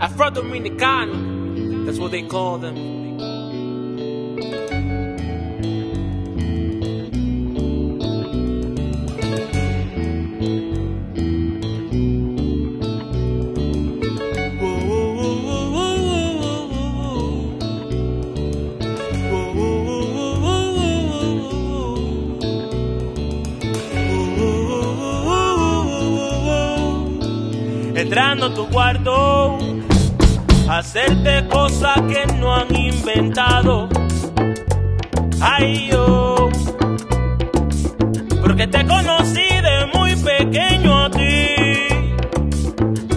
Afro Dominican. That's what they call them. entrando a tu cuarto, hacerte cosas que no han inventado. Ay, yo, porque te conocí de muy pequeño a ti.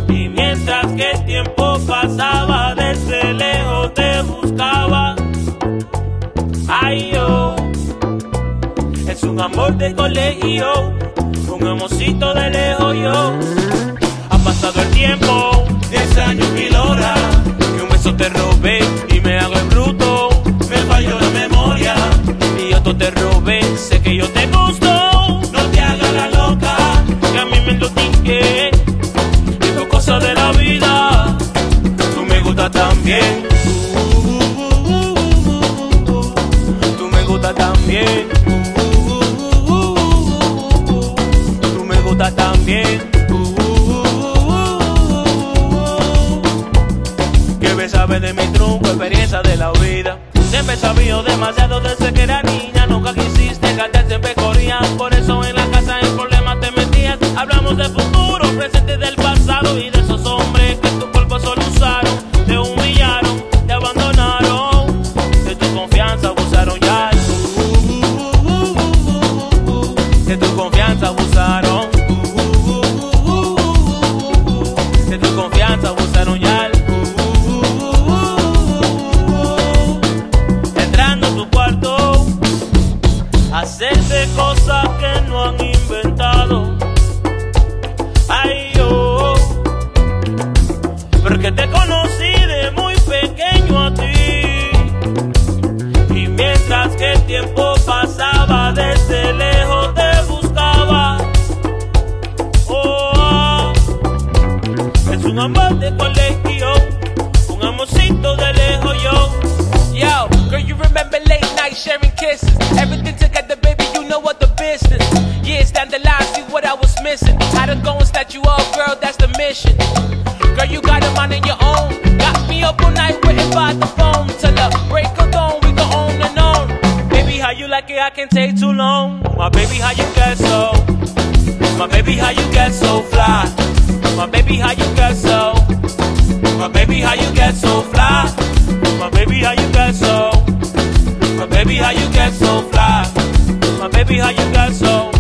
Y mientras que el tiempo pasaba, desde lejos te buscaba. Ay, yo, es un amor de colegio, un amorcito de lejos yo pasado el tiempo, 10 años mil horas, tú me gustas también. sabe de mi truco, experiencia de la vida. Siempre sabía demasiado desde que era niña, nunca quisiste callar, siempre corrías. Por confianza Listen, I done go and set you up, girl, that's the mission. Girl, you got a mind in your own. Got me up all night waiting by the phone. Till the break of dawn, we go on and on. Baby, how you like it? I can't take too long. My baby, how you get so? My baby, how you get so fly? My baby, how you get so? My baby, how you get so fly? My baby, how you get so? My baby, how you get so fly? My baby, how you get so?